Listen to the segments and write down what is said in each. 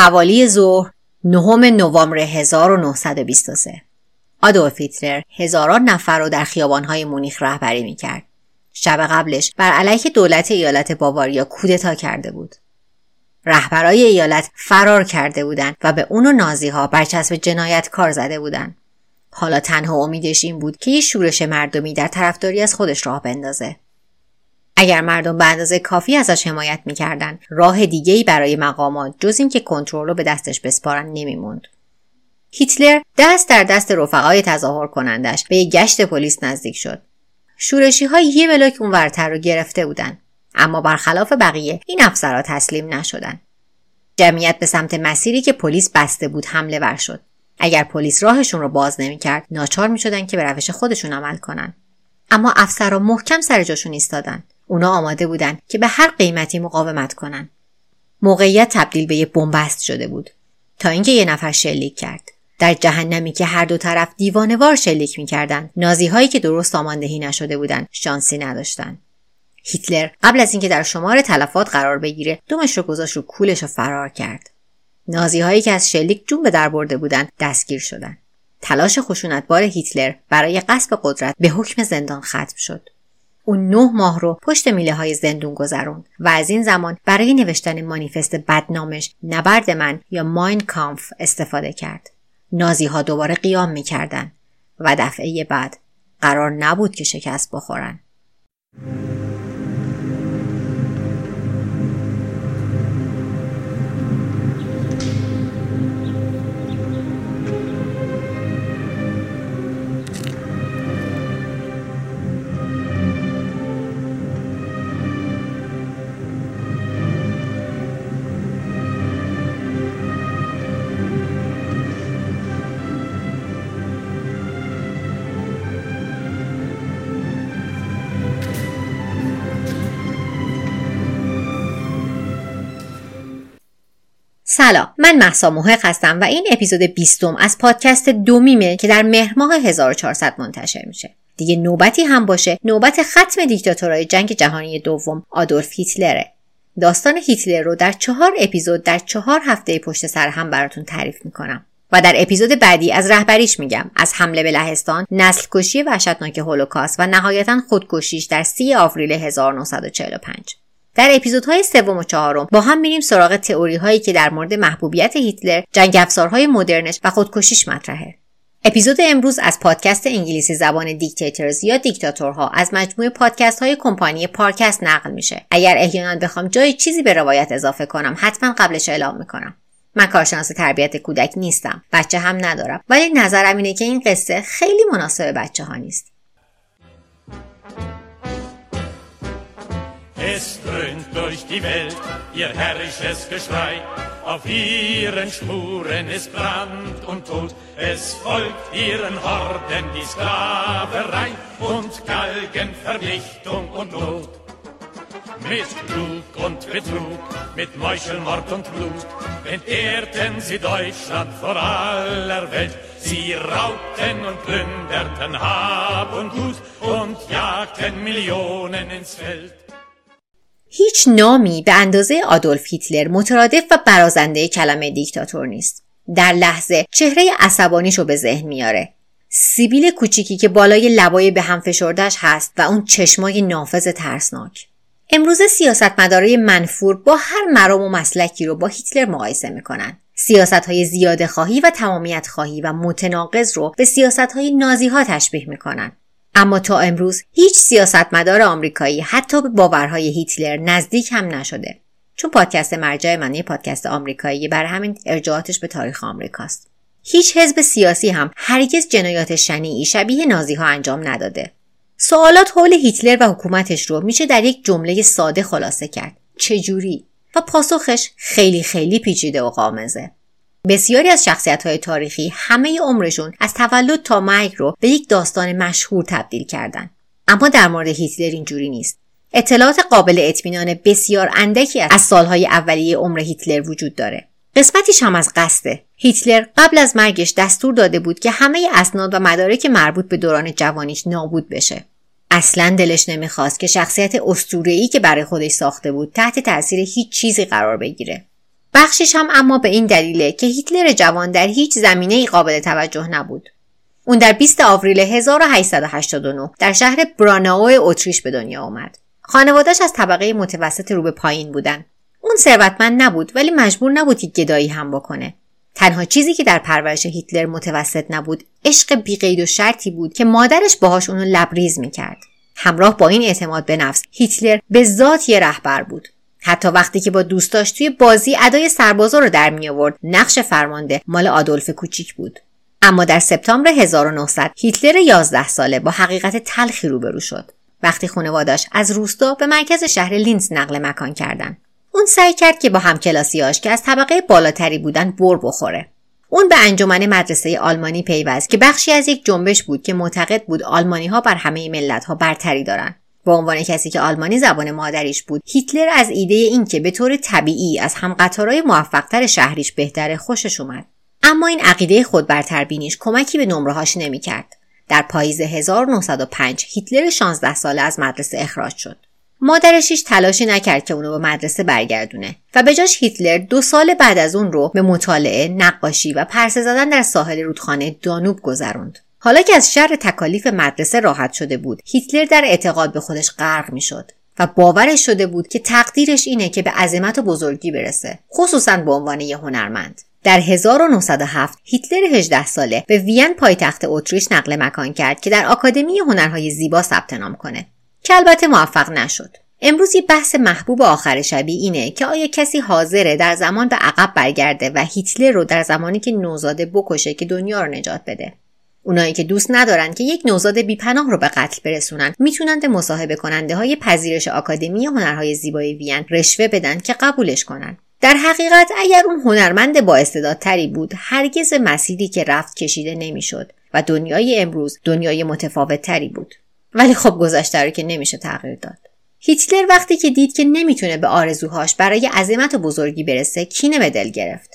حوالی ظهر نهم نوامبر 1923 آدولف هیتلر هزاران نفر رو در خیابانهای مونیخ رهبری می‌کرد. شب قبلش بر علیه دولت ایالت باواریا کودتا کرده بود. رهبرای ایالت فرار کرده بودند و به اون و نازی برچسب جنایت کار زده بودند. حالا تنها امیدش این بود که یه شورش مردمی در طرفداری از خودش راه بندازه. اگر مردم به اندازه کافی ازش حمایت می‌کردند راه دیگه‌ای برای مقامات جز اینکه کنترل رو به دستش بسپارن نمیموند. هیتلر دست در دست رفقای تظاهر کنندش به یک گشت پلیس نزدیک شد. شورشی های یه بلاک اون ورتر رو گرفته بودن اما برخلاف بقیه این افسرها تسلیم نشدن. جمعیت به سمت مسیری که پلیس بسته بود حمله ور شد. اگر پلیس راهشون رو باز نمی‌کرد ناچار می‌شدن که به روش خودشون عمل کنن. اما افسرها محکم سر جاشون ایستادن. اونا آماده بودن که به هر قیمتی مقاومت کنن. موقعیت تبدیل به یه بنبست شده بود. تا اینکه یه نفر شلیک کرد. در جهنمی که هر دو طرف دیوانوار شلیک می‌کردند نازی هایی که درست آماندهی نشده بودند شانسی نداشتند هیتلر قبل از اینکه در شمار تلفات قرار بگیره دومش رو گذاشت رو کولش رو فرار کرد. نازی هایی که از شلیک جون به در برده بودند دستگیر شدند تلاش خشونتبار هیتلر برای قصب قدرت به حکم زندان ختم شد. او نه ماه رو پشت میله های زندون گذروند و از این زمان برای نوشتن مانیفست بدنامش نبرد من یا ماین کامف استفاده کرد. نازی ها دوباره قیام می‌کردن و دفعه بعد قرار نبود که شکست بخورن. سلام من محسا محق هستم و این اپیزود بیستم از پادکست دومیمه که در مهر ماه 1400 منتشر میشه. دیگه نوبتی هم باشه نوبت ختم دیکتاتورای جنگ جهانی دوم آدولف هیتلره. داستان هیتلر رو در چهار اپیزود در چهار هفته پشت سر هم براتون تعریف می‌کنم. و در اپیزود بعدی از رهبریش میگم از حمله به لهستان نسل کشی وحشتناک هولوکاست و نهایتا خودکشیش در 30 آوریل 1945 در اپیزودهای سوم و چهارم با هم میریم سراغ تئوری هایی که در مورد محبوبیت هیتلر جنگ افزارهای مدرنش و خودکشیش مطرحه. اپیزود امروز از پادکست انگلیسی زبان دیکتاتورز یا دیکتاتورها از مجموعه پادکست های کمپانی پارکست نقل میشه. اگر احیانا بخوام جای چیزی به روایت اضافه کنم حتما قبلش اعلام می‌کنم. من کارشناس تربیت کودک نیستم. بچه هم ندارم. ولی نظرم اینه که این قصه خیلی مناسب بچه ها نیست. Es dröhnt durch die Welt ihr herrisches Geschrei. Auf ihren Spuren ist Brand und Tod. Es folgt ihren Horden die Sklaverei und Galgen, Vernichtung und Not. Mit Lug und Betrug, mit Meuchelmord und Blut entehrten sie Deutschland vor aller Welt. Sie raubten und plünderten Hab und Gut und jagten Millionen ins Feld. هیچ نامی به اندازه آدولف هیتلر مترادف و برازنده کلمه دیکتاتور نیست. در لحظه چهره عصبانیش رو به ذهن میاره. سیبیل کوچیکی که بالای لبای به هم فشردش هست و اون چشمای نافذ ترسناک. امروز سیاستمدارای منفور با هر مرام و مسلکی رو با هیتلر مقایسه می‌کنن. سیاست های زیاده خواهی و تمامیت خواهی و متناقض رو به سیاست های نازی ها تشبیه می‌کنن. اما تا امروز هیچ سیاستمدار آمریکایی حتی به باورهای هیتلر نزدیک هم نشده. چون پادکست مرجع من یه پادکست آمریکایی بر همین ارجاعاتش به تاریخ آمریکاست. هیچ حزب سیاسی هم هرگز جنایات شنیعی شبیه نازی ها انجام نداده. سوالات حول هیتلر و حکومتش رو میشه در یک جمله ساده خلاصه کرد. چجوری؟ و پاسخش خیلی خیلی پیچیده و قامزه بسیاری از شخصیت های تاریخی همه عمرشون از تولد تا مرگ رو به یک داستان مشهور تبدیل کردن. اما در مورد هیتلر اینجوری نیست. اطلاعات قابل اطمینان بسیار اندکی از سالهای اولیه عمر هیتلر وجود داره. قسمتیش هم از قصده. هیتلر قبل از مرگش دستور داده بود که همه اسناد و مدارک مربوط به دوران جوانیش نابود بشه. اصلا دلش نمی‌خواست که شخصیت اسطوره‌ای که برای خودش ساخته بود تحت تاثیر هیچ چیزی قرار بگیره. بخشش هم اما به این دلیله که هیتلر جوان در هیچ زمینه قابل توجه نبود. اون در 20 آوریل 1889 در شهر براناو اتریش به دنیا آمد. خانوادش از طبقه متوسط رو به پایین بودن. اون ثروتمند نبود ولی مجبور نبود که گدایی هم بکنه. تنها چیزی که در پرورش هیتلر متوسط نبود عشق بیقید و شرطی بود که مادرش باهاش اونو لبریز می‌کرد همراه با این اعتماد به نفس هیتلر به ذات یه رهبر بود حتی وقتی که با دوستاش توی بازی ادای سربازا رو در می آورد. نقش فرمانده مال آدولف کوچیک بود. اما در سپتامبر 1900 هیتلر 11 ساله با حقیقت تلخی روبرو شد. وقتی خانوادش از روستا به مرکز شهر لینز نقل مکان کردند اون سعی کرد که با همکلاسیاش که از طبقه بالاتری بودن بر بخوره. اون به انجمن مدرسه آلمانی پیوست که بخشی از یک جنبش بود که معتقد بود آلمانی ها بر همه ملت ها برتری دارن. به عنوان کسی که آلمانی زبان مادریش بود هیتلر از ایده اینکه به طور طبیعی از هم قطارای موفقتر شهریش بهتره خوشش اومد. اما این عقیده خود بینیش کمکی به نمرهاش نمی‌کرد. در پاییز 1905 هیتلر 16 ساله از مدرسه اخراج شد. مادرش هیچ تلاشی نکرد که اونو به مدرسه برگردونه و به جاش هیتلر دو سال بعد از اون رو به مطالعه، نقاشی و پرسه زدن در ساحل رودخانه دانوب گذروند. حالا که از شر تکالیف مدرسه راحت شده بود، هیتلر در اعتقاد به خودش غرق می‌شد و باورش شده بود که تقدیرش اینه که به عظمت و بزرگی برسه، خصوصا به عنوان یه هنرمند. در 1907 هیتلر 18 ساله به وین پایتخت اتریش نقل مکان کرد که در آکادمی هنرهای زیبا ثبت نام کنه. که البته موفق نشد. امروز یه بحث محبوب آخر شبی اینه که آیا کسی حاضره در زمان به عقب برگرده و هیتلر رو در زمانی که نوزاده بکشه که دنیا رو نجات بده اونایی که دوست ندارن که یک نوزاد بیپناه رو به قتل برسونن می‌تونن به مصاحبه کننده های پذیرش آکادمی هنرهای زیبای وین رشوه بدن که قبولش کنن. در حقیقت اگر اون هنرمند با استعدادتری بود هرگز مسیری که رفت کشیده نمی‌شد و دنیای امروز دنیای متفاوت تری بود. ولی خب گذشته رو که نمیشه تغییر داد. هیتلر وقتی که دید که نمی‌تونه به آرزوهاش برای عظمت و بزرگی برسه کینه به دل گرفت.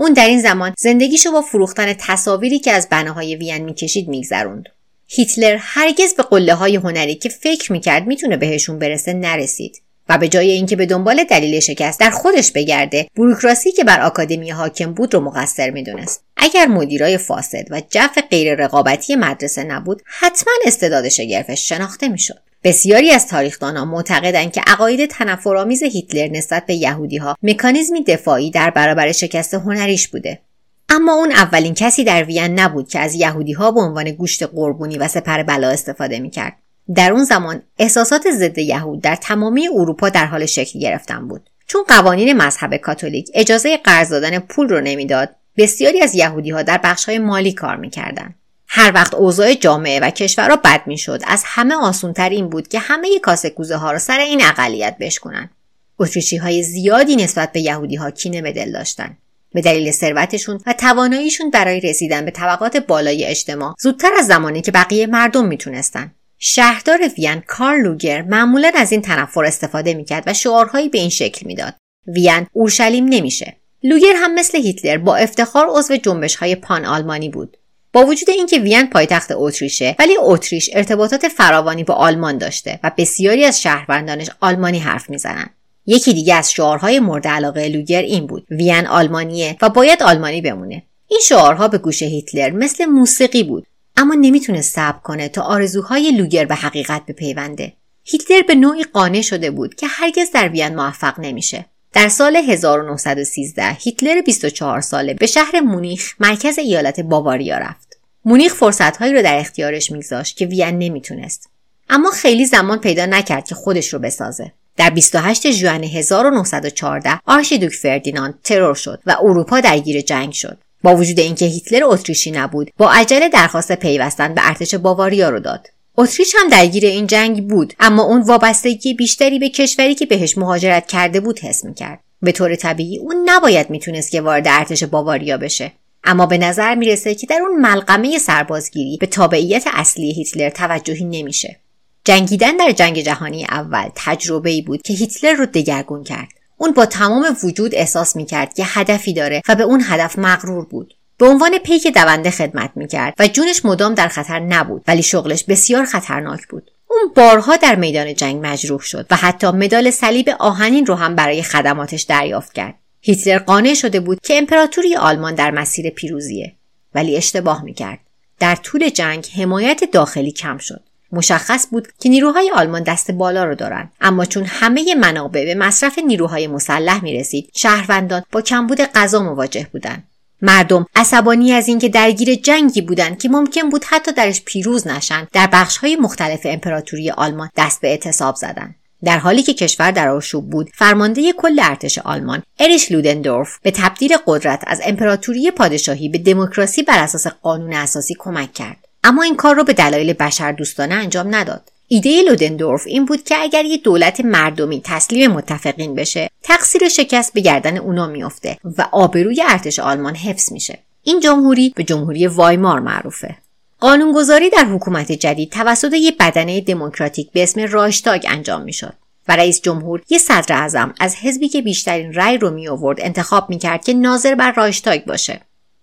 اون در این زمان زندگیشو با فروختن تصاویری که از بناهای وین می‌کشید میگذروند. هیتلر هرگز به قله های هنری که فکر می‌کرد می‌تونه بهشون برسه نرسید و به جای اینکه به دنبال دلیل شکست در خودش بگرده بوروکراسی که بر آکادمی حاکم بود رو مقصر می‌دونست. اگر مدیرای فاسد و جو غیر رقابتی مدرسه نبود حتما استعداد شگرفش شناخته می‌شد. بسیاری از تاریخدانان معتقدند که عقاید تنفرآمیز هیتلر نسبت به یهودی ها مکانیزمی دفاعی در برابر شکست هنریش بوده. اما اون اولین کسی در وین نبود که از یهودی ها به عنوان گوشت قربونی و سپر بلا استفاده می‌کرد. در اون زمان احساسات ضد یهود در تمامی اروپا در حال شکل گرفتن بود. چون قوانین مذهب کاتولیک اجازه قرض دادن پول رو نمی‌داد بسیاری از یهودی ها در بخش های مالی کار می‌کردند. هر وقت اوضاع جامعه و کشورها بد می‌شد. از همه آسونتر این بود که همه کاسه کوزه ها را سر این اقلیت بشکنن. اتریشی های زیادی نسبت به یهودی ها کینه به دل داشتند به دلیل ثروتشون و تواناییشون برای رسیدن به طبقات بالای اجتماع زودتر از زمانی که بقیه مردم می‌تونستن. شهردار وین کارل لوگر معمولا از این تنفر استفاده می‌کرد و شعارهایی به این شکل می‌داد. وین اورشلیم نمیشه. لوگر هم مثل هیتلر با افتخار عضو جنبش های پان آلمانی بود. با وجود اینکه وین پایتخت اتریشه ولی اتریش ارتباطات فراوانی با آلمان داشته و بسیاری از شهروندانش آلمانی حرف می‌زنند یکی دیگه از شعارهای مورد علاقه لوگر این بود. وین آلمانیه و باید آلمانی بمونه. این شعارها به گوش هیتلر مثل موسیقی بود اما نمی‌تونه صبر کنه تا آرزوهای لوگر به حقیقت بپیونده. هیتلر به نوعی قانع شده بود که هرگز در وین موفق نمیشه. در سال 1913 هیتلر 24 ساله به شهر مونیخ مرکز ایالت باواریا رفت. مونیخ فرصتهایی رو در اختیارش میگذاشت که وین نمی‌تونست. اما خیلی زمان پیدا نکرد که خودش رو بسازه. در 28 ژوئن 1914 آرشیدوک فردیناند ترور شد و اروپا درگیر جنگ شد. با وجود اینکه هیتلر اتریشی نبود با عجله درخواست پیوستن به ارتش باواریا رو داد. اتریش هم درگیر این جنگ بود اما اون وابستگی بیشتری به کشوری که بهش مهاجرت کرده بود حس می‌کرد. به طور طبیعی اون نباید می‌تونست که وارد ارتش باواریا بشه. اما به نظر می‌رسه که در اون ملقمه سربازگیری به تابعیت اصلی هیتلر توجهی نمیشه. جنگیدن در جنگ جهانی اول تجربه ای بود که هیتلر رو دگرگون کرد. اون با تمام وجود احساس می‌کرد که هدفی داره و به اون هدف مغرور بود. به عنوان پیک دونده خدمت می‌کرد و جونش مدام در خطر نبود ولی شغلش بسیار خطرناک بود. اون بارها در میدان جنگ مجروح شد و حتی مدال صلیب آهنین رو هم برای خدماتش دریافت کرد. هیتلر قانع شده بود که امپراتوری آلمان در مسیر پیروزیه ولی اشتباه می‌کرد. در طول جنگ حمایت داخلی کم شد. مشخص بود که نیروهای آلمان دست بالا رو دارن اما چون همه منابع به مصرف نیروهای مسلح می رسید شهروندان با کمبود غذا مواجه بودند مردم عصبانی از اینکه درگیر جنگی بودند که ممکن بود حتی درش پیروز نشن در بخشهای مختلف امپراتوری آلمان دست به اعتصاب زدند در حالی که کشور در آشوب بود فرمانده کل ارتش آلمان اریش لودندورف به تبدیل قدرت از امپراتوری پادشاهی به دموکراسی بر اساس قانون اساسی کمک کرد. اما این کار را به دلایل بشر دوستانه انجام نداد. ایده لودندورف این بود که اگر یه دولت مردمی تسلیم متفقین بشه تقصیر شکست به گردن اونا میافته و آبروی ارتش آلمان حفظ میشه. این جمهوری به جمهوری وایمار معروفه. قانونگذاری در حکومت جدید توسط یک بدنه دموکراتیک به اسم رایشتاگ انجام می‌شد و رئیس جمهور یه صدر اعظم از حزبی که بیشترین رأی رو می آورد انتخاب می‌کرد که ناظر بر رایشتاگ باشه.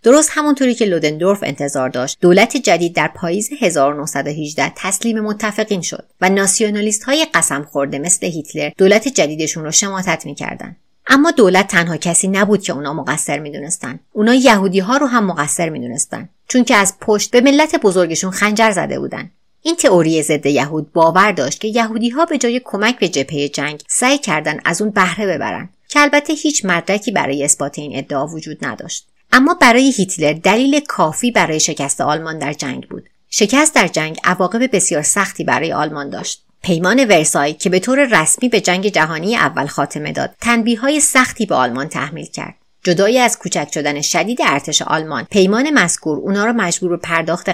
درست همونطوری که لودندورف انتظار داشت. دولت جدید در پاییز 1918 تسلیم متفقین شد و ناسیونالیست های قسم خورده مثل هیتلر دولت جدیدشون رو شماتت می‌کردن. اما دولت تنها کسی نبود که اونا مقصر می‌دونستن. اونا یهودی ها رو هم مقصر می‌دونستن. چون که از پشت به ملت بزرگشون خنجر زده بودن. این تئوری ضد یهود باور داشت که یهودی ها به جای کمک به جبهه جنگ سعی کردن از اون بهره ببرن که البته هیچ مدرکی برای اثبات این ادعا وجود نداشت. اما برای هیتلر دلیل کافی برای شکست آلمان در جنگ بود. شکست در جنگ عواقب بسیار سختی برای آلمان داشت. پیمان ورسای که به طور رسمی به جنگ جهانی اول خاتمه داد تنبیه های سختی به آلمان تحمیل کرد. جدای از کوچک شدن شدید ارتش آلمان پیمان مذکور اونا را مجبور به پرداخت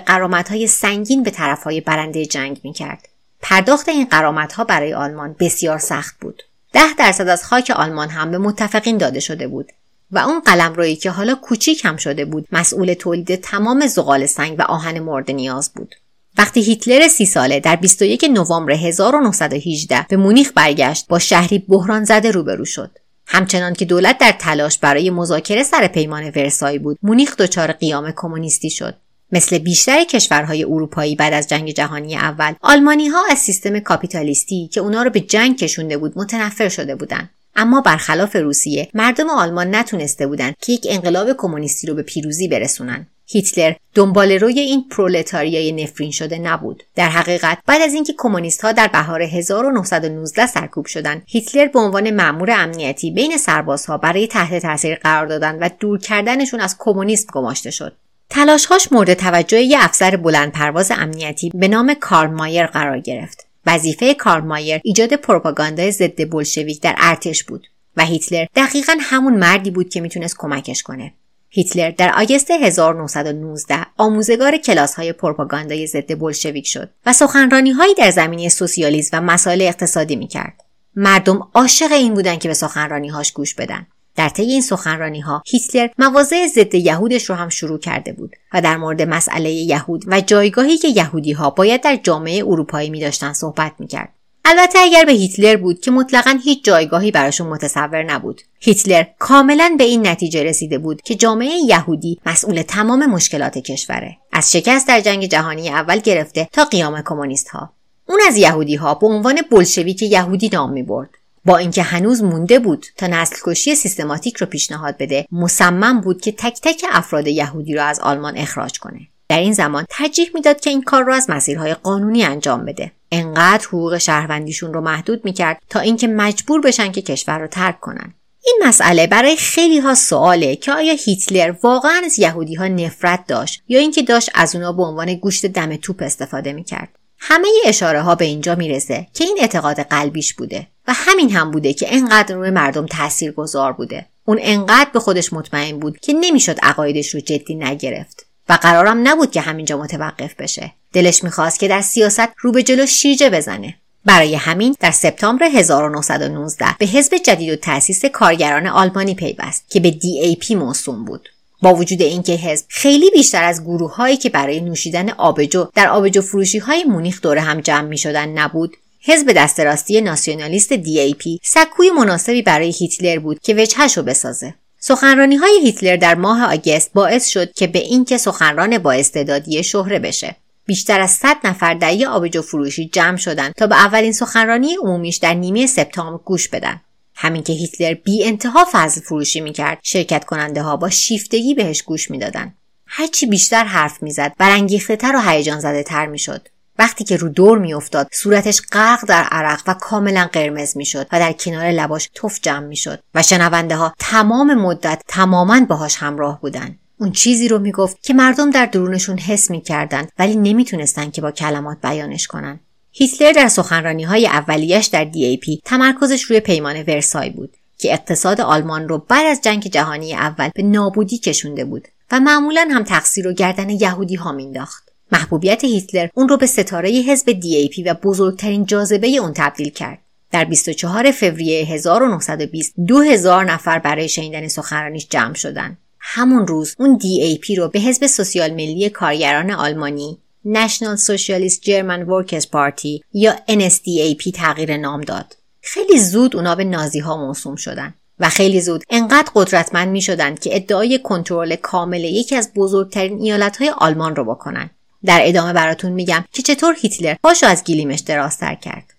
های سنگین به های برنده جنگ می‌کرد. پرداخت این ها برای آلمان بسیار سخت بود. ده درصد از خاک آلمان هم به متفقین داده شده بود. و اون قلم روی که حالا کوچیک هم شده بود مسئول تولید تمام زغال سنگ و آهن مورد نیاز بود. وقتی هیتلر سی ساله در 21 نوامبر 1918 به مونیخ برگشت با شهری بحران زده روبرو شد. همچنان که دولت در تلاش برای مذاکره سر پیمان ورسای بود مونیخ دچار قیام کمونیستی شد. مثل بیشتر کشورهای اروپایی بعد از جنگ جهانی اول آلمانی ها از سیستم کاپیتالیستی که اونا رو به جنگ کشونده بود متنفر شده بودند. اما برخلاف روسیه مردم آلمان نتونسته بودند که یک انقلاب کمونیستی رو به پیروزی برسونن. هیتلر دنبال روی این پرولتاریای نفرین شده نبود. در حقیقت بعد از اینکه کمونیست ها در بهار 1919 سرکوب شدند هیتلر به عنوان مأمور امنیتی بین سربازها برای تحت تاثیر قرار دادن و دور کردنشون از کمونیسم گماشته شد. تلاشهاش مورد توجه یه افسر بلند پرواز امنیتی به نام کارل مایر قرار گرفت. وظیفه کارل مایر ایجاد پروپاگاندای ضد بلشویک در ارتش بود و هیتلر دقیقا همون مردی بود که می‌تونست کمکش کنه هیتلر در آگست 1919 آموزگار کلاس های پروپاگاندای ضد بلشویک شد و سخنرانی هایی در زمینه سوسیالیسم و مسائل اقتصادی می‌کرد. مردم عاشق این بودن که به سخنرانی هاش گوش بدن. در طی این سخنرانی ها هیتلر مواضع ضد یهودش رو هم شروع کرده بود و در مورد مسئله یهود و جایگاهی که یهودی ها باید در جامعه اروپایی می داشتن صحبت می کرد. البته اگر به هیتلر بود که مطلقا هیچ جایگاهی براشون متصور نبود. هیتلر کاملا به این نتیجه رسیده بود که جامعه یهودی مسئول تمام مشکلات کشوره. از شکست در جنگ جهانی اول گرفته تا قیام کمونیست ها اون از یهودی ها به عنوان بلشویک یهودی نام می برد با اینکه هنوز مونده بود تا نسل کشی سیستماتیک رو پیشنهاد بده مصمم بود که تک تک افراد یهودی را از آلمان اخراج کنه. در این زمان ترجیح می‌داد که این کار را از مسیرهای قانونی انجام بده. انقدر حقوق شهروندیشون رو محدود می‌کرد تا اینکه مجبور بشن که کشور رو ترک کنن. این مسئله برای خیلی ها سواله که آیا هیتلر واقعا از یهودی ها نفرت داشت یا اینکه داشت از اونا به عنوان گوشت دم توپ استفاده می‌کرد. همه اشاره ها به اینجا می‌رسه که این اعتقاد قلبیش بوده و همین هم بوده که انقدر روی مردم تأثیر گذار بوده. اون انقدر به خودش مطمئن بود که نمی‌شد عقایدش رو جدی نگرفت و قرارم نبود که همینجا متوقف بشه. دلش می‌خواست که در سیاست رو به جلو شیرجه بزنه. برای همین در سپتامبر 1919 به حزب جدید و تأسیس کارگران آلمانی پیوست که به DAP موسوم بود. با وجود اینکه حزب خیلی بیشتر از گروه هایی که برای نوشیدن آبجو در آبجو فروشی های مونیخ دور هم جمع می شدن نبود حزب دست راستی ناسیونالیست DAP سکوی مناسبی برای هیتلر بود که وجهش رو بسازه. سخنرانی های هیتلر در ماه آگست باعث شد که به اینکه سخنران با استعدادی شهره بشه بیشتر از 100 نفر در یه آبجو فروشی جمع شدند تا به اولین سخنرانی عمومیش در نیمه سپتامبر گوش بدن. همین که هیتلر بی انتها فضل فروشی می‌کرد شرکت کننده ها با شیفتگی بهش گوش می‌دادند هرچی بیشتر حرف می‌زد برانگیخته تر و هیجان زده تر می‌شد. وقتی که رو دور میافتاد صورتش غرق در عرق و کاملا قرمز می‌شد و در کنار لباش تف جمع می‌شد و شنونده ها تمام مدت تماما باهاش همراه بودند اون چیزی رو می‌گفت که مردم در درونشون حس می‌کردند ولی نمی‌تونستن که با کلمات بیانش کنن. هیتلر در سخنرانی های اولیش در دی تمرکزش روی پیمان ورسای بود که اقتصاد آلمان رو بعد از جنگ جهانی اول به نابودی کشونده بود و معمولا هم تقصیر رو گردن یهودی ها مینداخت محبوبیت هیتلر اون رو به ستاره حزب دی و بزرگترین جاذبه اون تبدیل کرد. در 24 فوریه 1920 2000 نفر برای شنیدن سخنرانیش جمع شدند همون روز اون DAP رو به حزب سوسیال ملی کارگران آلمانی National Socialist German Workers Party یا NSDAP تغییر نام داد. خیلی زود اونا به نازی ها موسوم شدن و خیلی زود انقدر قدرتمند می شدن که ادعای کنترل کامل یکی از بزرگترین ایالت های آلمان رو بکنن. در ادامه براتون میگم که چطور هیتلر پاشو از گلیمش درازتر کرد.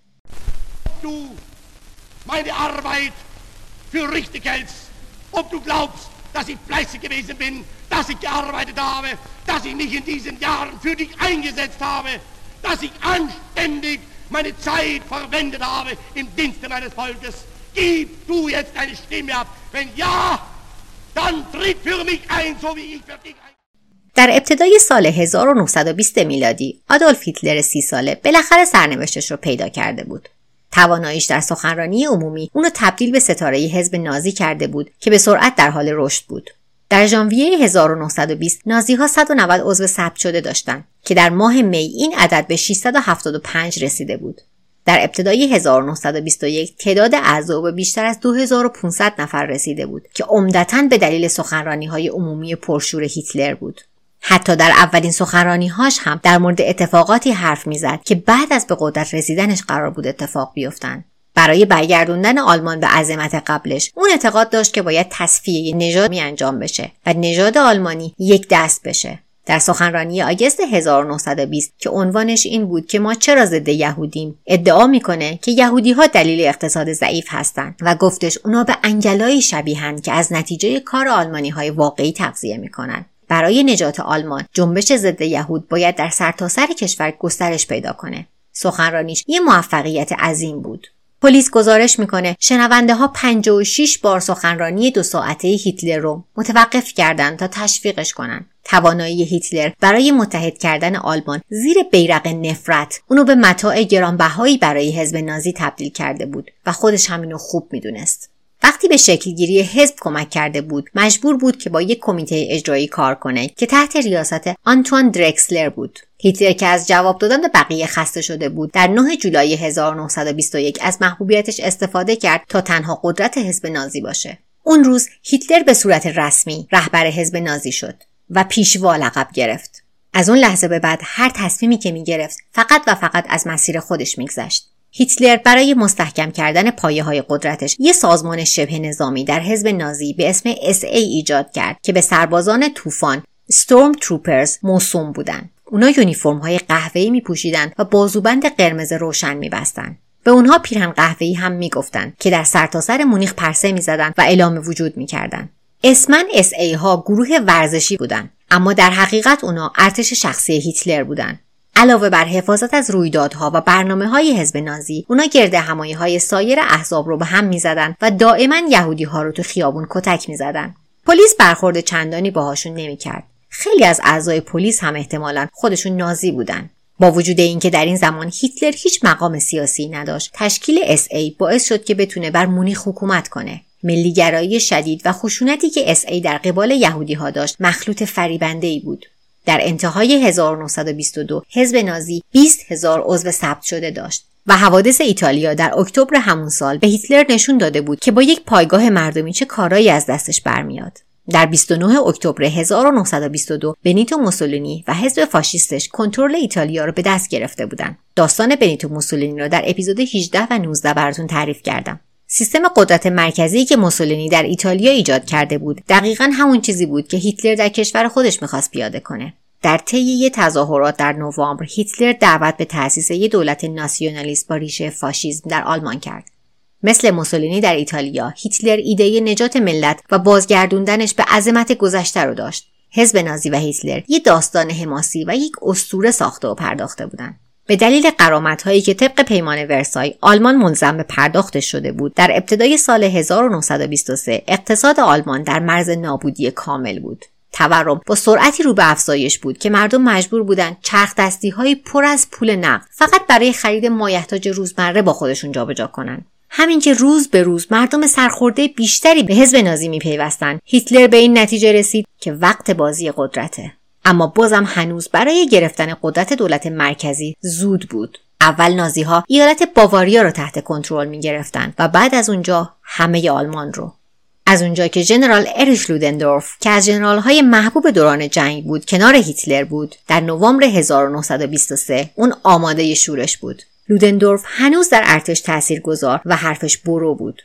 Du meine Arbeit für richtig hältst, ob du glaubst, dass ich fleißig gewesen bin, dass ich gearbeitet habe, dass ich mich in diesen Jahren für dich eingesetzt habe, dass ich anständig meine Zeit verwendet habe im Dienste meines Volkes. Gib du jetzt deine Stimme ab. Wenn ja, dann tritt für mich ein, so wie ich für dich ein. در ابتدای سال 1920 میلادی آدولف هیتلر سی ساله بالاخره سرنوشتش رو پیدا کرده بود. تواناییش در سخنرانی عمومی اونو تبدیل به ستاره حزب نازی کرده بود که به سرعت در حال رشد بود. در ژانویه 1920 نازی ها 190 عضو ثبت شده داشتند که در ماه می این عدد به 675 رسیده بود. در ابتدای 1921 تعداد اعضا به بیشتر از 2500 نفر رسیده بود که عمدتا به دلیل سخنرانی های عمومی پرشور هیتلر بود. حتی در اولین سخنرانی هاش هم در مورد اتفاقاتی حرف می‌زد که بعد از به قدرت رسیدنش قرار بود اتفاق بیفتند. برای برگردوندن آلمان به عظمت قبلش اون اعتقاد داشت که باید تصفیه نژاد می انجام بشه و نژاد آلمانی یک دست بشه در سخنرانی آگست 1920 که عنوانش این بود که ما چرا ضد یهودیم ادعا می‌کنه که یهودی ها دلیل اقتصاد ضعیف هستند و گفتش اونا به انگلایی شبیهند که از نتیجه کار آلمانی های واقعی تغذیه می‌کنن برای نجات آلمان جنبش ضد یهود باید در سرتاسر سر کشور گسترش پیدا کنه سخنرانیش یه موفقیت عظیم بود پلیس گزارش می‌کنه شنونده ها 56 بار سخنرانی دو ساعته هیتلر رو متوقف کردند تا تشویقش کنن. توانایی هیتلر برای متحد کردن آلمان زیر بیرق نفرت اونو به متاع گرانبهایی برای حزب نازی تبدیل کرده بود و خودش همینو خوب می‌دونست. وقتی به شکلگیری حزب کمک کرده بود مجبور بود که با یک کمیته اجرایی کار کنه که تحت ریاست آنتوان درکسلر بود. هیتلر که از جواب دادن به بقیه خسته شده بود در 9 جولای 1921 از محبوبیتش استفاده کرد تا تنها قدرت حزب نازی باشه. اون روز هیتلر به صورت رسمی رهبر حزب نازی شد و پیشوا لقب گرفت. از اون لحظه به بعد هر تصمیمی که می‌گرفت فقط و فقط از مسیر خودش میگذشت. هیتلر برای مستحکم کردن پایه های قدرتش یه سازمان شبه نظامی در حزب نازی به اسم SA ایجاد کرد که به سربازان طوفان ستورم تروپرز موسوم بودند. اونا یونیفرم های قهوه‌ای می پوشیدند و بازوبند قرمز روشن می بستن. به اونها پیرهن قهوه‌ای هم می‌گفتند که در سرتاسر سر مونیخ پرسه می‌زدند و اعلام وجود می‌کردند. اسمن اس ای ها گروه ورزشی بودند اما در حقیقت اونا ارتش شخصی هیتلر بودند. علاوه بر حفاظت از رویدادها و برنامه های حزب نازی اونا گرد همایی های سایر احزاب رو به هم می‌زدن و دائما یهودی ها رو تو خیابون کتک می‌زدن. پلیس برخورد چندانی باهاشون نمی‌کرد. خیلی از اعضای پلیس هم احتمالا خودشون نازی بودن. با وجود اینکه در این زمان هیتلر هیچ مقام سیاسی نداشت تشکیل اس ای باعث شد که بتونه بر مونیخ حکومت کنه. ملیگرایی شدید و خشونتی که اس ای در قبال یهودی ها داشت مخلوط فریبنده ای بود. در انتهای 1922 حزب نازی 20 هزار عضو ثبت شده داشت و حوادث ایتالیا در اکتبر همون سال به هیتلر نشون داده بود که با یک پایگاه مردمی چه کارایی از دستش برمیاد. در 29 اکتبر 1922 بنیتو موسولینی و حزب فاشیستش کنترل ایتالیا را به دست گرفته بودند. داستان بنیتو موسولینی را در اپیزود 18 و 19 براتون تعریف کردم. سیستم قدرت مرکزی که موسولینی در ایتالیا ایجاد کرده بود دقیقا همون چیزی بود که هیتلر در کشور خودش می‌خواست پیاده کنه. در طی یه تظاهرات در نوامبر هیتلر دعوت به تأسیس یک دولت ناسیونالیست با ریشه فاشیزم در آلمان کرد. مثل موسولینی در ایتالیا هیتلر ایده نجات ملت و بازگردوندنش به عظمت گذشته رو داشت. حزب نازی و هیتلر یه داستان حماسی و یک اسطوره ساخته و پرداخته بودند به دلیل قرامت هایی که طبق پیمان ورسای آلمان ملزم به پرداختش شده بود در ابتدای سال 1923 اقتصاد آلمان در مرز نابودی کامل بود. تورم با سرعتی رو به افزایش بود که مردم مجبور بودند چرخ دستی های پر از پول نقد فقط برای خرید مایحتاج روزمره با خودشون جابجا کنند. همین که روز به روز مردم سرخورده بیشتری به حزب نازی میپیوستند هیتلر به این نتیجه رسید که وقت بازی قدرته. اما بازم هنوز برای گرفتن قدرت دولت مرکزی زود بود. اول نازی ها ایالت باواریا را تحت کنترل می گرفتن و بعد از اونجا همه آلمان رو. از اونجا که ژنرال اریش لودندورف که از ژنرال های محبوب دوران جنگ بود کنار هیتلر بود در نوامبر 1923 اون آماده شورش بود. لودندورف هنوز در ارتش تأثیر گذار و حرفش برو بود.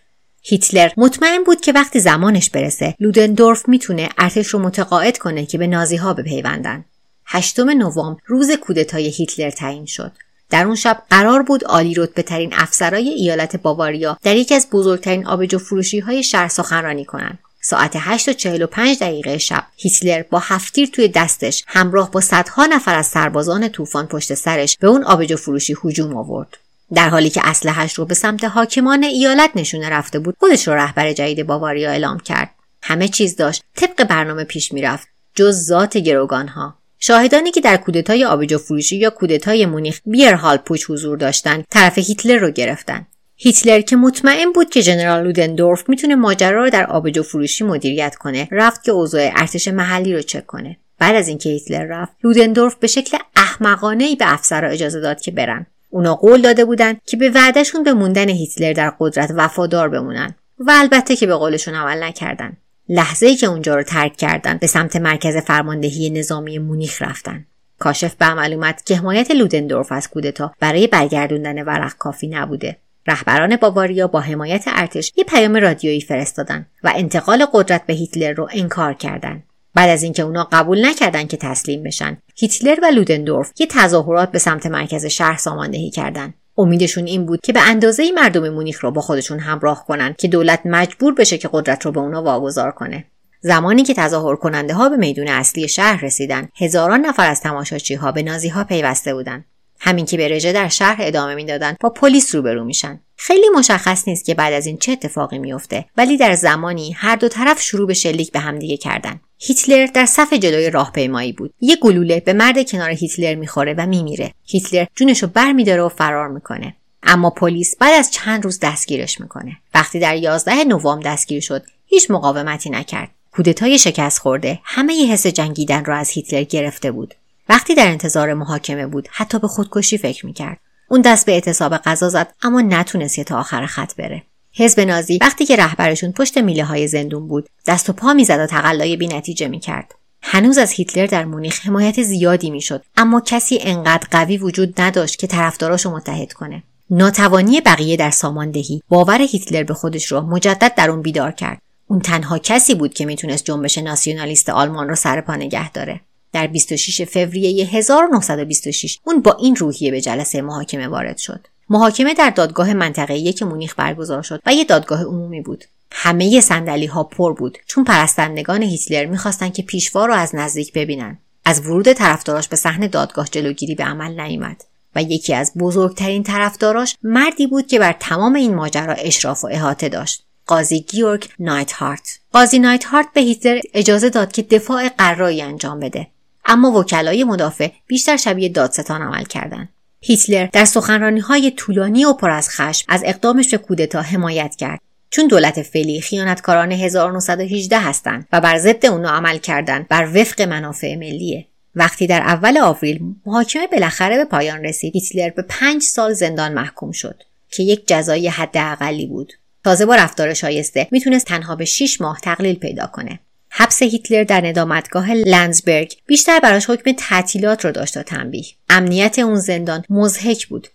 هیتلر مطمئن بود که وقتی زمانش برسه لودندورف می‌تونه ارتش رو متقاعد کنه که به نازی ها بپیوندن. هشتم نوامبر روز کودتای هیتلر تعیین شد. در اون شب قرار بود عالی رتبه ترین افسرای ایالت باواریا در یکی از بزرگترین آبجو فروشی های شهر سخنرانی کنند. ساعت 8 و 45 دقیقه شب هیتلر با هفتیر توی دستش همراه با صدها نفر از سربازان طوفان پشت سرش به اون آبجو فروشی هجوم آورد. در حالی که اسلحهاش رو به سمت حاکمان ایالت نشونه رفته بود خودش رو رهبر جدید باواریا اعلام کرد. همه چیز داشت. طبق برنامه پیش می‌رفت. جز ذات گروگانها. شاهدانی که در کودتای آبجو فروشی یا کودتای مونیخ بیرهال پوچ حضور داشتند طرف هیتلر رو گرفتن هیتلر که مطمئن بود که ژنرال لودندورف می‌تونه ماجرا رو در آبجو فروشی مدیریت کنه رفت که اوضاع ارتش محلی رو چک کنه. بعد از اینکه هیتلر رفت لودندورف به شکل احمقانه ای به افسرها اجازه داد که برن. اونا قول داده بودند که به وعدهشون به موندن هیتلر در قدرت وفادار بمونن و البته که به قولشون عمل نکردن. لحظه ای که اونجا رو ترک کردن به سمت مرکز فرماندهی نظامی مونیخ رفتن. کاشف به عمل اومد که حمایت لودندورف از کودتا برای برگردوندن ورق کافی نبوده. رهبران باواریا با حمایت ارتش یه پیام رادیویی فرستادن و انتقال قدرت به هیتلر رو انکار کردند بعد از اینکه اونا قبول نکردن که تسلیم بشن هیتلر و لودندورف یه تظاهرات به سمت مرکز شهر ساماندهی کردن. امیدشون این بود که به اندازه مردم مونیخ رو با خودشون همراه کنن که دولت مجبور بشه که قدرت رو به اونا واگذار کنه. زمانی که تظاهر کننده ها به میدون اصلی شهر رسیدن هزاران نفر از تماشاچی ها به نازی ها پیوسته بودن. همین که به رژه در شهر ادامه می‌دادن با پلیس روبرو میشن. خیلی مشخص نیست که بعد از این چه اتفاقی میفته ولی در زمانی هر دو طرف شروع به شلیک به همدیگه کردن. هیتلر در صف جلوی راهپیمایی بود. یه گلوله به مرد کنار هیتلر می‌خوره و میمیره. هیتلر جونشو برمیداره و فرار می‌کنه. اما پلیس بعد از چند روز دستگیرش می‌کنه. وقتی در 11 نوامبر دستگیر شد هیچ مقاومتی نکرد. کودتای شکست خورده همه ی حس جنگیدن را از هیتلر گرفته بود. وقتی در انتظار محاکمه بود حتی به خودکشی فکر می‌کرد. اون دست به اعتصاب غذا زد اما نتونست تا آخر خط بره. حزب نازی وقتی که رهبرشون پشت میله های زندون بود دست و پا می‌زد و تقلای بینتیجه می‌کرد. هنوز از هیتلر در مونیخ حمایت زیادی می‌شد اما کسی انقدر قوی وجود نداشت که طرفداراشو متحد کنه. ناتوانی بقیه در ساماندهی باور هیتلر به خودش رو مجدد در اون بیدار کرد. اون تنها کسی بود که می‌تونست جنبش ناسیونالیست آلمان رو سر پا نگه داره. در 26 فوریه 1926 اون با این روحیه به جلسه محاکمه وارد شد. محاکمه در دادگاه منطقه یک مونیخ برگزار شد و یه دادگاه عمومی بود. همه صندلی ها پر بود چون پرستندگان هیتلر می‌خواستند که پیشوا رو از نزدیک ببینن. از ورود طرفداراش به صحنه دادگاه جلوگیری به عمل نیامد و یکی از بزرگترین طرفداراش مردی بود که بر تمام این ماجرا اشراف و احاطه داشت. قاضی گیورگ نایت هارت قاضی نایت هارت به هیتلر اجازه داد که دفاع قرایی انجام بده. اما وکلای مدافع بیشتر شبیه دادستان عمل کردند. هیتلر در سخنرانی های طولانی و پر از خشم از اقدامش به کودتا حمایت کرد. چون دولت فعلی خیانتکاران 1918 هستند و بر ضد اونا عمل کردن بر وفق منافع ملیه. وقتی در اول آوریل محاکمه بالاخره به پایان رسید هیتلر به پنج سال زندان محکوم شد که یک جزای حداقلی بود. تازه با رفتار شایسته می‌تونست تنها به 6 ماه تقلیل پیدا کنه. حبس هیتلر در ندامتگاه لنزبرگ بیشتر براش حکم تعطیلات رو داشت تا تنبیه. امنیت اون زندان مزهک بود.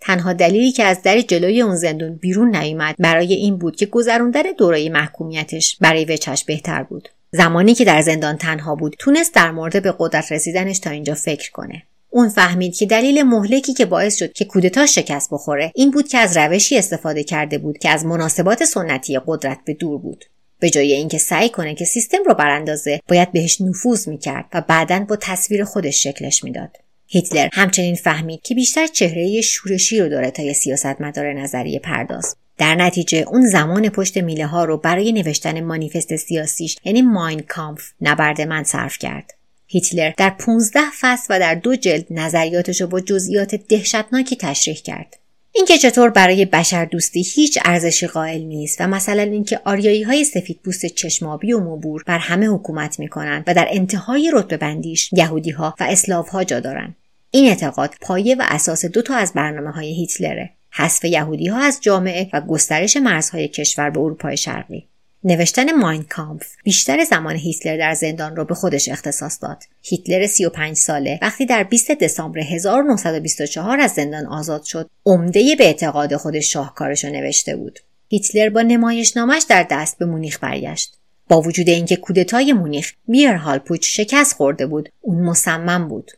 تنها دلیلی که از در جلوی اون زندون بیرون نیامد برای این بود که گذروندن دوره محکومیتش برای وچش بهتر بود. زمانی که در زندان تنها بود تونست در مورد به قدرت رسیدنش تا اینجا فکر کنه. اون فهمید که دلیل مهلکی که باعث شد که کودتا شکست بخوره این بود که از روشی استفاده کرده بود که از مناسبات سنتی قدرت به دور بود. به جای اینکه سعی کنه که سیستم رو براندازه باید بهش نفوذ می‌کرد و بعدا با تصویر خودش شکلش می‌داد. هیتلر همچنین فهمید که بیشتر چهره شورشی رو داره تا یه سیاستمدار نظریه پرداز. در نتیجه اون زمان پشت میله ها رو برای نوشتن مانیفست سیاسیش یعنی ماین کامف نبرد من صرف کرد. هیتلر در 15 فصل و در دو جلد نظریاتش رو با جزئیات دهشتناکی تشریح کرد. اینکه چطور برای بشر دوستی هیچ ارزشی قائل نیست و مثلا اینکه آریایی های سفید پوست چشمابی و مبور بر همه حکومت می‌کنند و در انتهای رتبه بندیش یهودی ها و اسلاف ها جا دارند. این اعتقاد پایه و اساس دو تا از برنامه های هیتلره حذف یهودی ها از جامعه و گسترش مرزهای کشور به اروپای شرقی. نوشتن ماین کامف بیشتر زمان هیتلر در زندان را به خودش اختصاص داد. هیتلر 35 ساله وقتی در 20 دسامبر 1924 از زندان آزاد شد، عمده به اعتقاد خودش شاهکارش را نوشته بود. هیتلر با نمایشنامش در دست به مونیخ برگشت. با وجود اینکه کودتای مونیخ هالپوچ شکست خورده بود، اون مصمم بود.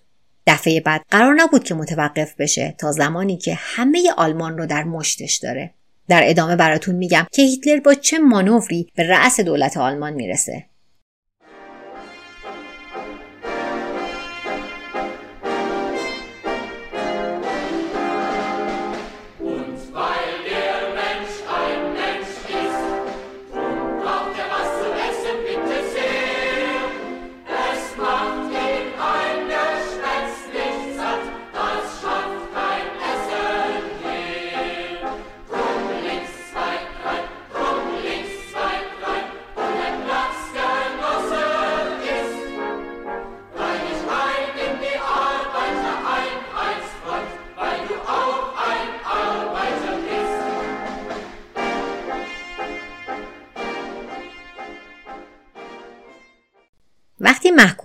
دفعه بعد قرار نبود که متوقف بشه تا زمانی که همه آلمان رو در مشتش داره. در ادامه براتون میگم که هیتلر با چه مانوری به رأس دولت آلمان می‌رسه.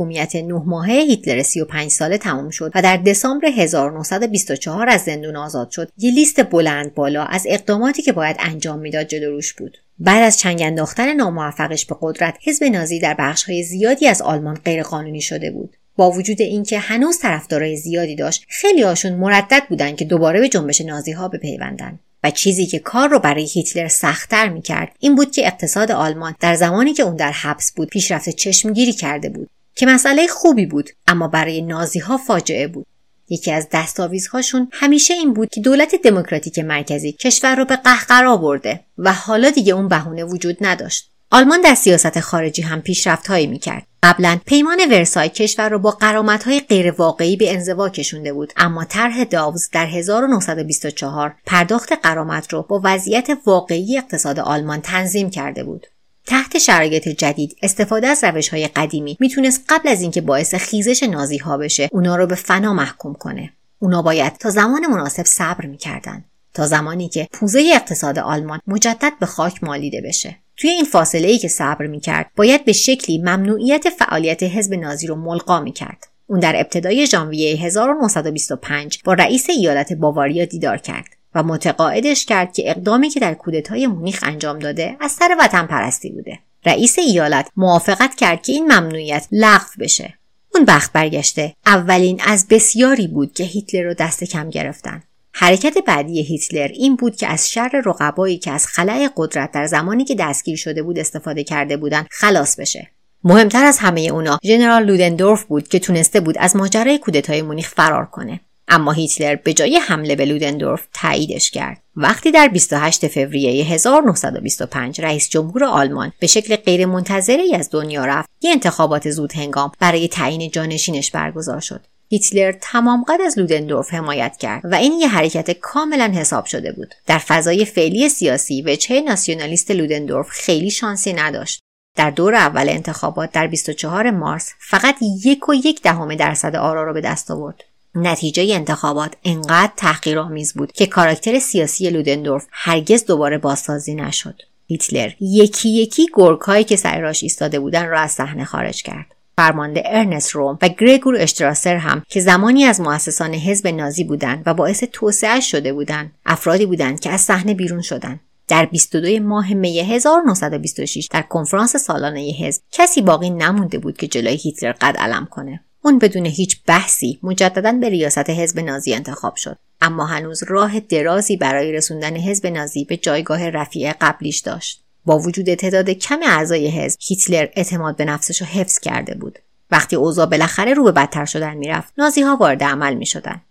محکومیت نه ماهه هیتلر 35 ساله تمام شد و در دسامبر 1924 از زندون آزاد شد. یه لیست بلند بالا از اقداماتی که باید انجام می‌داد جلو روش بود. بعد از چنگ انداختن ناموفقش به قدرت حزب نازی در بخشهای زیادی از آلمان غیرقانونی شده بود. با وجود اینکه هنوز طرفدارای زیادی داشت خیلی هاشون مردد بودند که دوباره به جنبش نازی ها بپیوندند و چیزی که کار رو برای هیتلر سختتر می‌کرد این بود که اقتصاد آلمان در زمانی که اون در حبس بود پیشرفت چشمگیری کرده بود. که مسئله خوبی بود اما برای نازی ها فاجعه بود. یکی از دستاویزهاشون همیشه این بود که دولت دموکراتیک مرکزی کشور رو به قهقرا برده و حالا دیگه اون بهونه وجود نداشت. آلمان در سیاست خارجی هم پیشرفتهایی می‌کرد. قبلا پیمان ورسای کشور را با قرامتهای غیرواقعی به انزوا کشونده بود اما طرح داوز در 1924 پرداخت قرامت را با وضعیت واقعی اقتصاد آلمان تنظیم کرده بود. تحت شرایط جدید استفاده از روش های قدیمی می‌تونست قبل از اینکه باعث خیزش نازی ها بشه اونا رو به فنا محکوم کنه. اونا باید تا زمان مناسب صبر می‌کردن. تا زمانی که پوزه اقتصاد آلمان مجدد به خاک مالیده بشه. توی این فاصله ای که صبر می‌کرد باید به شکلی ممنوعیت فعالیت حزب نازی رو ملقا می‌کرد. اون در ابتدای ژانویه 1925 با رئیس ایالت باواریا دیدار کرد. و متقاعدش کرد که اقدامی که در کودتای مونیخ انجام داده از سر وطن پرستی بوده. رئیس ایالت موافقت کرد که این ممنوعیت لغو بشه. اون بخت برگشته اولین از بسیاری بود که هیتلر رو دست کم گرفتن. حرکت بعدی هیتلر این بود که از شر رقبایی که از خلای قدرت در زمانی که دستگیر شده بود استفاده کرده بودند خلاص بشه. مهمتر از همه اونا ژنرال لودندورف بود که تونسته بود از ماجرای کودتای مونیخ فرار کنه. اما هیتلر به جای حمله به لودندورف تاییدش کرد. وقتی در 28 فوریه 1925 رئیس جمهور آلمان به شکل غیرمنتظره از دنیا رفت یه انتخابات زود هنگام برای تعیین جانشینش برگزار شد. هیتلر تمام قد از لودندورف حمایت کرد و این یه حرکت کاملا حساب شده بود. در فضای فعلی سیاسی وجهه ناسیونالیست لودندورف خیلی شانسی نداشت. در دور اول انتخابات در 24 مارس فقط یک و یک دهم درصد آرا را به دست آورد. نتیجه انتخابات انقدر تحقیرآمیز بود که کاراکتر سیاسی لودندورف هرگز دوباره بازسازی نشد. هیتلر یکی یکی گرگهایی که سر راش ایستاده بودن را از صحنه خارج کرد. فرمانده ارنست روم و گرگور اشتراسر هم که زمانی از مؤسسان حزب نازی بودند و باعث توسعه شده بودند افرادی بودند که از صحنه بیرون شدند. در 22 ماه می 1926 در کنفرانس سالانه حزب کسی باقی نمونده بود که جلوی هیتلر قد علم کنه. اون بدون هیچ بحثی مجددا به ریاست حزب نازی انتخاب شد اما هنوز راه درازی برای رسوندن حزب نازی به جایگاه رفیع قبلیش داشت با وجود تعداد کم اعضای حزب هیتلر اعتماد به نفسش رو حفظ کرده بود وقتی اوضاع بالاخره رو به بدتر شدن می‌رفت نازی ها وارد عمل می شدن.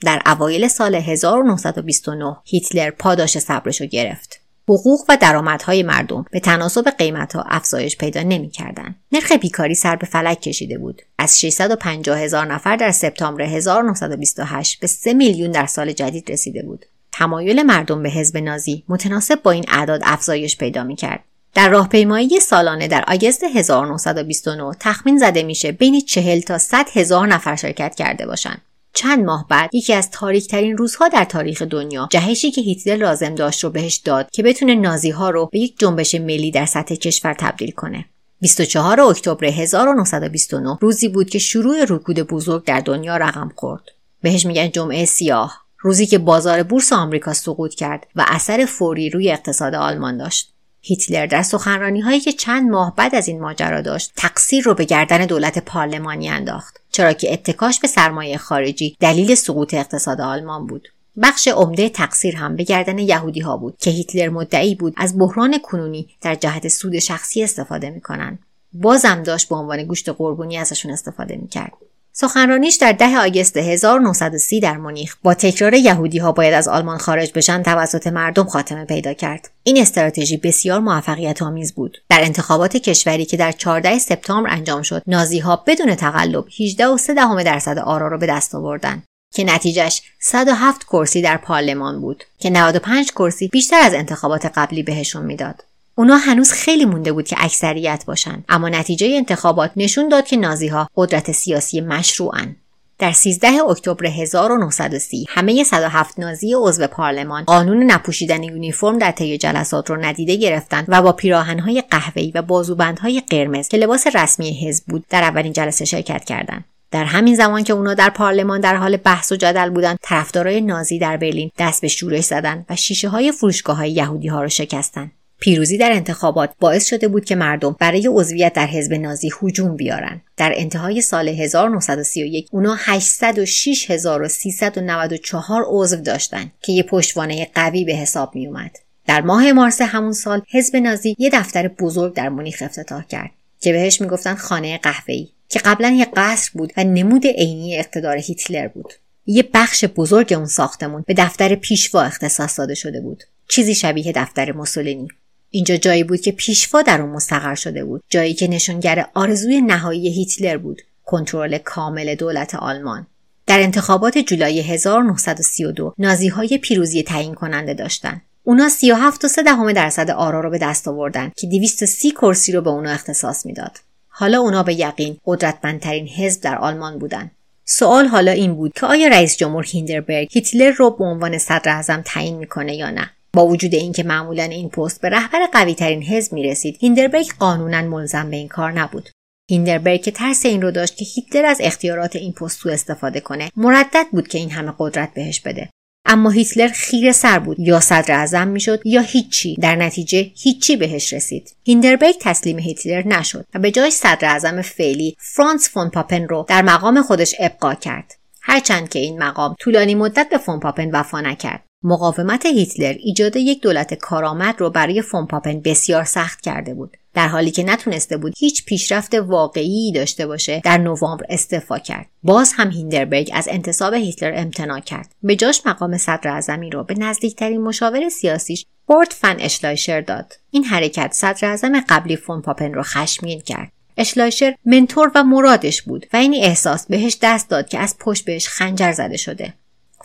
در اوایل سال 1929 هیتلر پاداش صبرش رو گرفت. حقوق و درآمدهای مردم به تناسب قیمتها افزایش پیدا نمی‌کردند. نرخ بیکاری سر به فلک کشیده بود. از 650 هزار نفر در سپتامبر 1928 به 3 میلیون در سال جدید رسیده بود. تمایل مردم به حزب نازی متناسب با این اعداد افزایش پیدا می‌کرد. در راهپیمایی سالانه در آگست 1929 تخمین زده میشه بین 40 تا 100 هزار نفر شرکت کرده باشند. چند ماه بعد یکی از تاریک ترین روزها در تاریخ دنیا جهشی که هیتلر لازم داشت رو بهش داد که بتونه نازی ها رو به یک جنبش ملی در سطح کشور تبدیل کنه. 24 اکتبر 1929 روزی بود که شروع رکود بزرگ در دنیا رقم خورد. بهش میگن جمعه سیاه روزی که بازار بورس آمریکا سقوط کرد و اثر فوری روی اقتصاد آلمان داشت. هیتلر در سخنرانی هایی که چند ماه بعد از این ماجرا داشت تقصیر رو به گردن دولت پارلمانی انداخت چرا که اتکاش به سرمایه خارجی دلیل سقوط اقتصاد آلمان بود. بخش عمده تقصیر هم به گردن یهودی ها بود که هیتلر مدعی بود از بحران کنونی در جهت سود شخصی استفاده می‌کنند. بازم داشت به عنوان گوشت قربونی ازشون استفاده می‌کرد. سخنرانیش در ده آگست 1930 در مونیخ با تکرار یهودی ها باید از آلمان خارج بشن توسط مردم خاتمه پیدا کرد. این استراتژی بسیار موفقیت آمیز بود. در انتخابات کشوری که در 14 سپتامبر انجام شد، نازی ها بدون تقلب 18.3 درصد آرا را به دست آوردند. که نتیجهش 107 کرسی در پارلمان بود که 95 کرسی بیشتر از انتخابات قبلی بهشون می‌داد. اونا هنوز خیلی مونده بود که اکثریت باشن. اما نتیجه انتخابات نشون داد که نازی ها قدرت سیاسی مشروعن. در 13 اکتبر 1930 همه 107 نازی عضو پارلمان قانون نپوشیدن یونیفرم در طی جلسات رو ندیده گرفتند و با پیراهنهای قهوه‌ای و بازوبندهای قرمز که لباس رسمی حزب بود در اولین جلسه شرکت کردند. در همین زمان که اونا در پارلمان در حال بحث و جدل بودند طرفدارای نازی در برلین دست به شورش زدند و شیشه های فروشگاه های یهودی رو شکستند پیروزی در انتخابات باعث شده بود که مردم برای عضویت در حزب نازی هجوم بیارن. در انتهای سال 1931 اونا 806394 عضو داشتن که یه پشتوانه قوی به حساب می اومد. در ماه مارس همون سال حزب نازی یه دفتر بزرگ در مونیخ افتتاح کرد که بهش می‌گفتن خانه قهوه‌ای که قبلا یه قصر بود و نمود عینی اقتدار هیتلر بود. یه بخش بزرگ اون ساختمون به دفتر پیشوا اختصاص داده شده بود. چیزی شبیه دفتر موسولینی. اینجا جایی بود که پیشوا در اون مستقر شده بود. جایی که نشانگر آرزوی نهایی هیتلر بود. کنترل کامل دولت آلمان. در انتخابات جولای 1932 نازی های پیروزی تعیین کننده داشتند اونا 37 و 3 دهم درصد آرا رو به دست آوردن که 230 کرسی رو به اونا اختصاص می‌داد. حالا اونا به یقین قدرتمندترین حزب در آلمان بودند سوال حالا این بود که آیا رئیس جمهور هیندربرگ هیتلر رو به عنوان صدر اعظم تعیین می‌کنه یا نه؟ با وجود اینکه معمولا این پست به رهبر قوی ترین حزب می رسید هیندربرگ قانونا ملزم به این کار نبود. هیندربرگ که ترس این رو داشت که هیتلر از اختیارات این پست سو استفاده کنه مردد بود که این همه قدرت بهش بده. اما هیتلر خیره سر بود یا صدر اعظم می‌شد یا هیچی. در نتیجه هیچی بهش رسید. هیندربرگ تسلیم هیتلر نشد و به جای صدر اعظم فعلی فرانس فون پاپن رو در مقام خودش ابقا کرد. هرچند که این مقام طولانی مدت به فون پاپن وفا نکرد. مقاومت هیتلر ایجاد یک دولت کارآمد رو برای فونپاپن بسیار سخت کرده بود. در حالی که نتونسته بود هیچ پیشرفت واقعی داشته باشه در نوامبر استعفا کرد. باز هم هیندنبرگ از انتصاب هیتلر امتناع کرد. به جاش مقام صدر اعظمی رو به نزدیکترین مشاور سیاسیش کورت فن اشلایشر داد. این حرکت صدر اعظم قبلی فون پاپن رو خشمگین کرد. اشلایشر mentor و مرادش بود و این احساس بهش دست داد که از پشت بهش خنجر زده شده.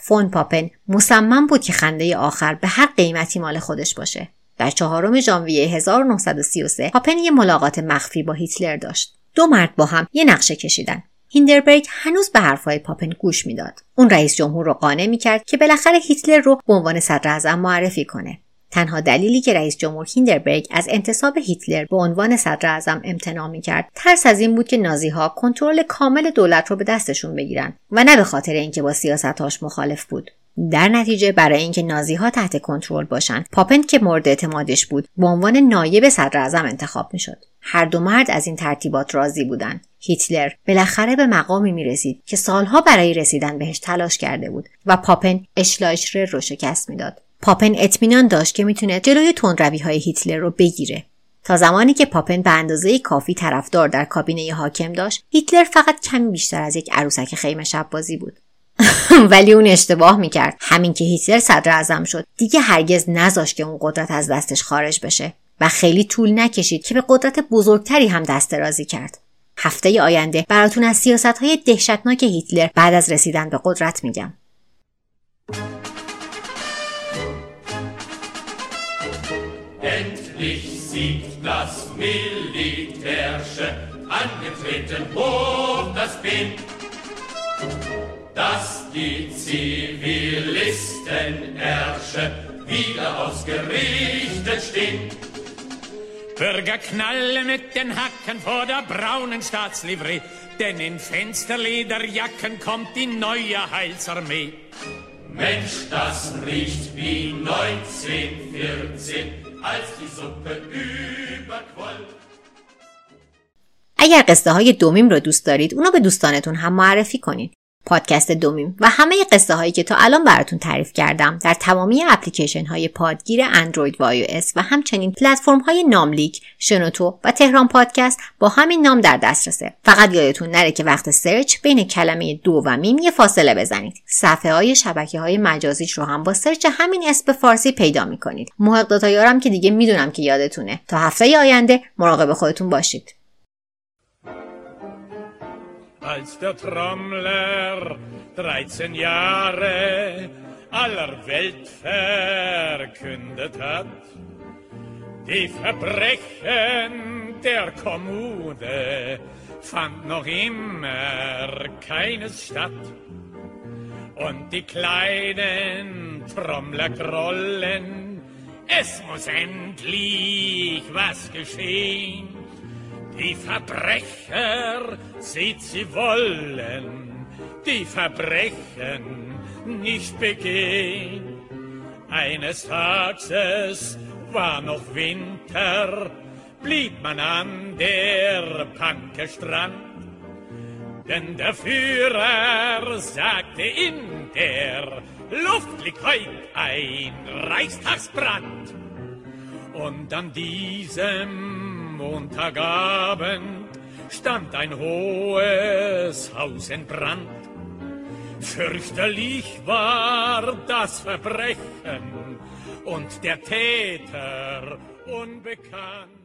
فون پاپن مصمم بود که خنده آخر به هر قیمتی مال خودش باشه. در چهارم ژانویه 1933 پاپن یه ملاقات مخفی با هیتلر داشت. دو مرد با هم یه نقشه کشیدن. هیندربرگ هنوز به حرفهای پاپن گوش می‌داد. اون رئیس جمهور رو قانع می‌کرد که بالاخره هیتلر رو به عنوان صدر معرفی کنه. تنها دلیلی که رئیس جمهور هیندربرگ از انتصاب هیتلر به عنوان صدر اعظم امتناع می‌کرد ترس از این بود که نازی ها کنترل کامل دولت رو به دستشون بگیرن و نه به خاطر اینکه با سیاستهاش مخالف بود. در نتیجه برای اینکه نازی ها تحت کنترل باشند پاپن که مورد اعتمادش بود به عنوان نایب صدر اعظم انتخاب می‌شد. هر دو مرد از این ترتیبات راضی بودند هیتلر بالاخره به مقامی می رسید که سالها برای رسیدن بهش تلاش کرده بود و پاپن اشلایشرر رو شکست می‌داد. پاپن اطمینان داشت که می‌تونه جلوی تندروی های هیتلر رو بگیره. تا زمانی که پاپن به اندازه کافی طرفدار در کابینه حاکم داشت هیتلر فقط کمی بیشتر از یک عروسک خیمه شب بازی بود. ولی اون اشتباه می‌کرد. همین که هیتلر صدر اعظم شد دیگه هرگز نذاشت که اون قدرت از دستش خارج بشه و خیلی طول نکشید که به قدرت بزرگتری هم دست درازی کرد. هفته آینده براتون از سیاست های دهشتناک هیتلر بعد از رسیدن به قدرت میگم. Siegt das Militärsche, angetreten hoch das Bin, dass die Zivilistenersche wieder ausgerichtet stehen. Bürger knallen mit den Hacken vor der braunen Staatslivree, denn in Fensterlederjacken kommt die neue Heilsarmee. Mensch, das riecht wie 1914. اگر قصه های دو میم رو دوست دارید اونو به دوستانتون هم معرفی کنید پادکست دو میم و همه قصه هایی که تا الان براتون تعریف کردم در تمامی اپلیکیشن های پادگیر اندروید و iOS و همچنین پلتفرم های ناملیک، شنوتو و تهران پادکست با همین نام در دسترسه. فقط یادتون نره که وقت search بین کلمه دو و میم یه فاصله بزنید. صفحه های شبکه های مجازیش رو هم با search همین اسم فارسی پیدا می‌کنید. محق داتایارم که دیگه می‌دونم که یادتونه. تا هفته آینده مراقب خودتون باشید. Als der Trommler 13 Jahre aller Welt verkündet hat. Die Verbrechen der Kommune fand noch immer keines statt. Und die kleinen Trommler grollen, es muss endlich was geschehen. Die Verbrecher, seht sie wollen, die Verbrechen nicht begehen. Eines Tages war noch Winter, blieb man an der Panke Strand. Denn der Führer sagte in der Luft liegt heut ein Reichstagsbrand. Und an diesem Montagabend stand ein hohes Haus in Brand. Fürchterlich war das Verbrechen und der Täter unbekannt.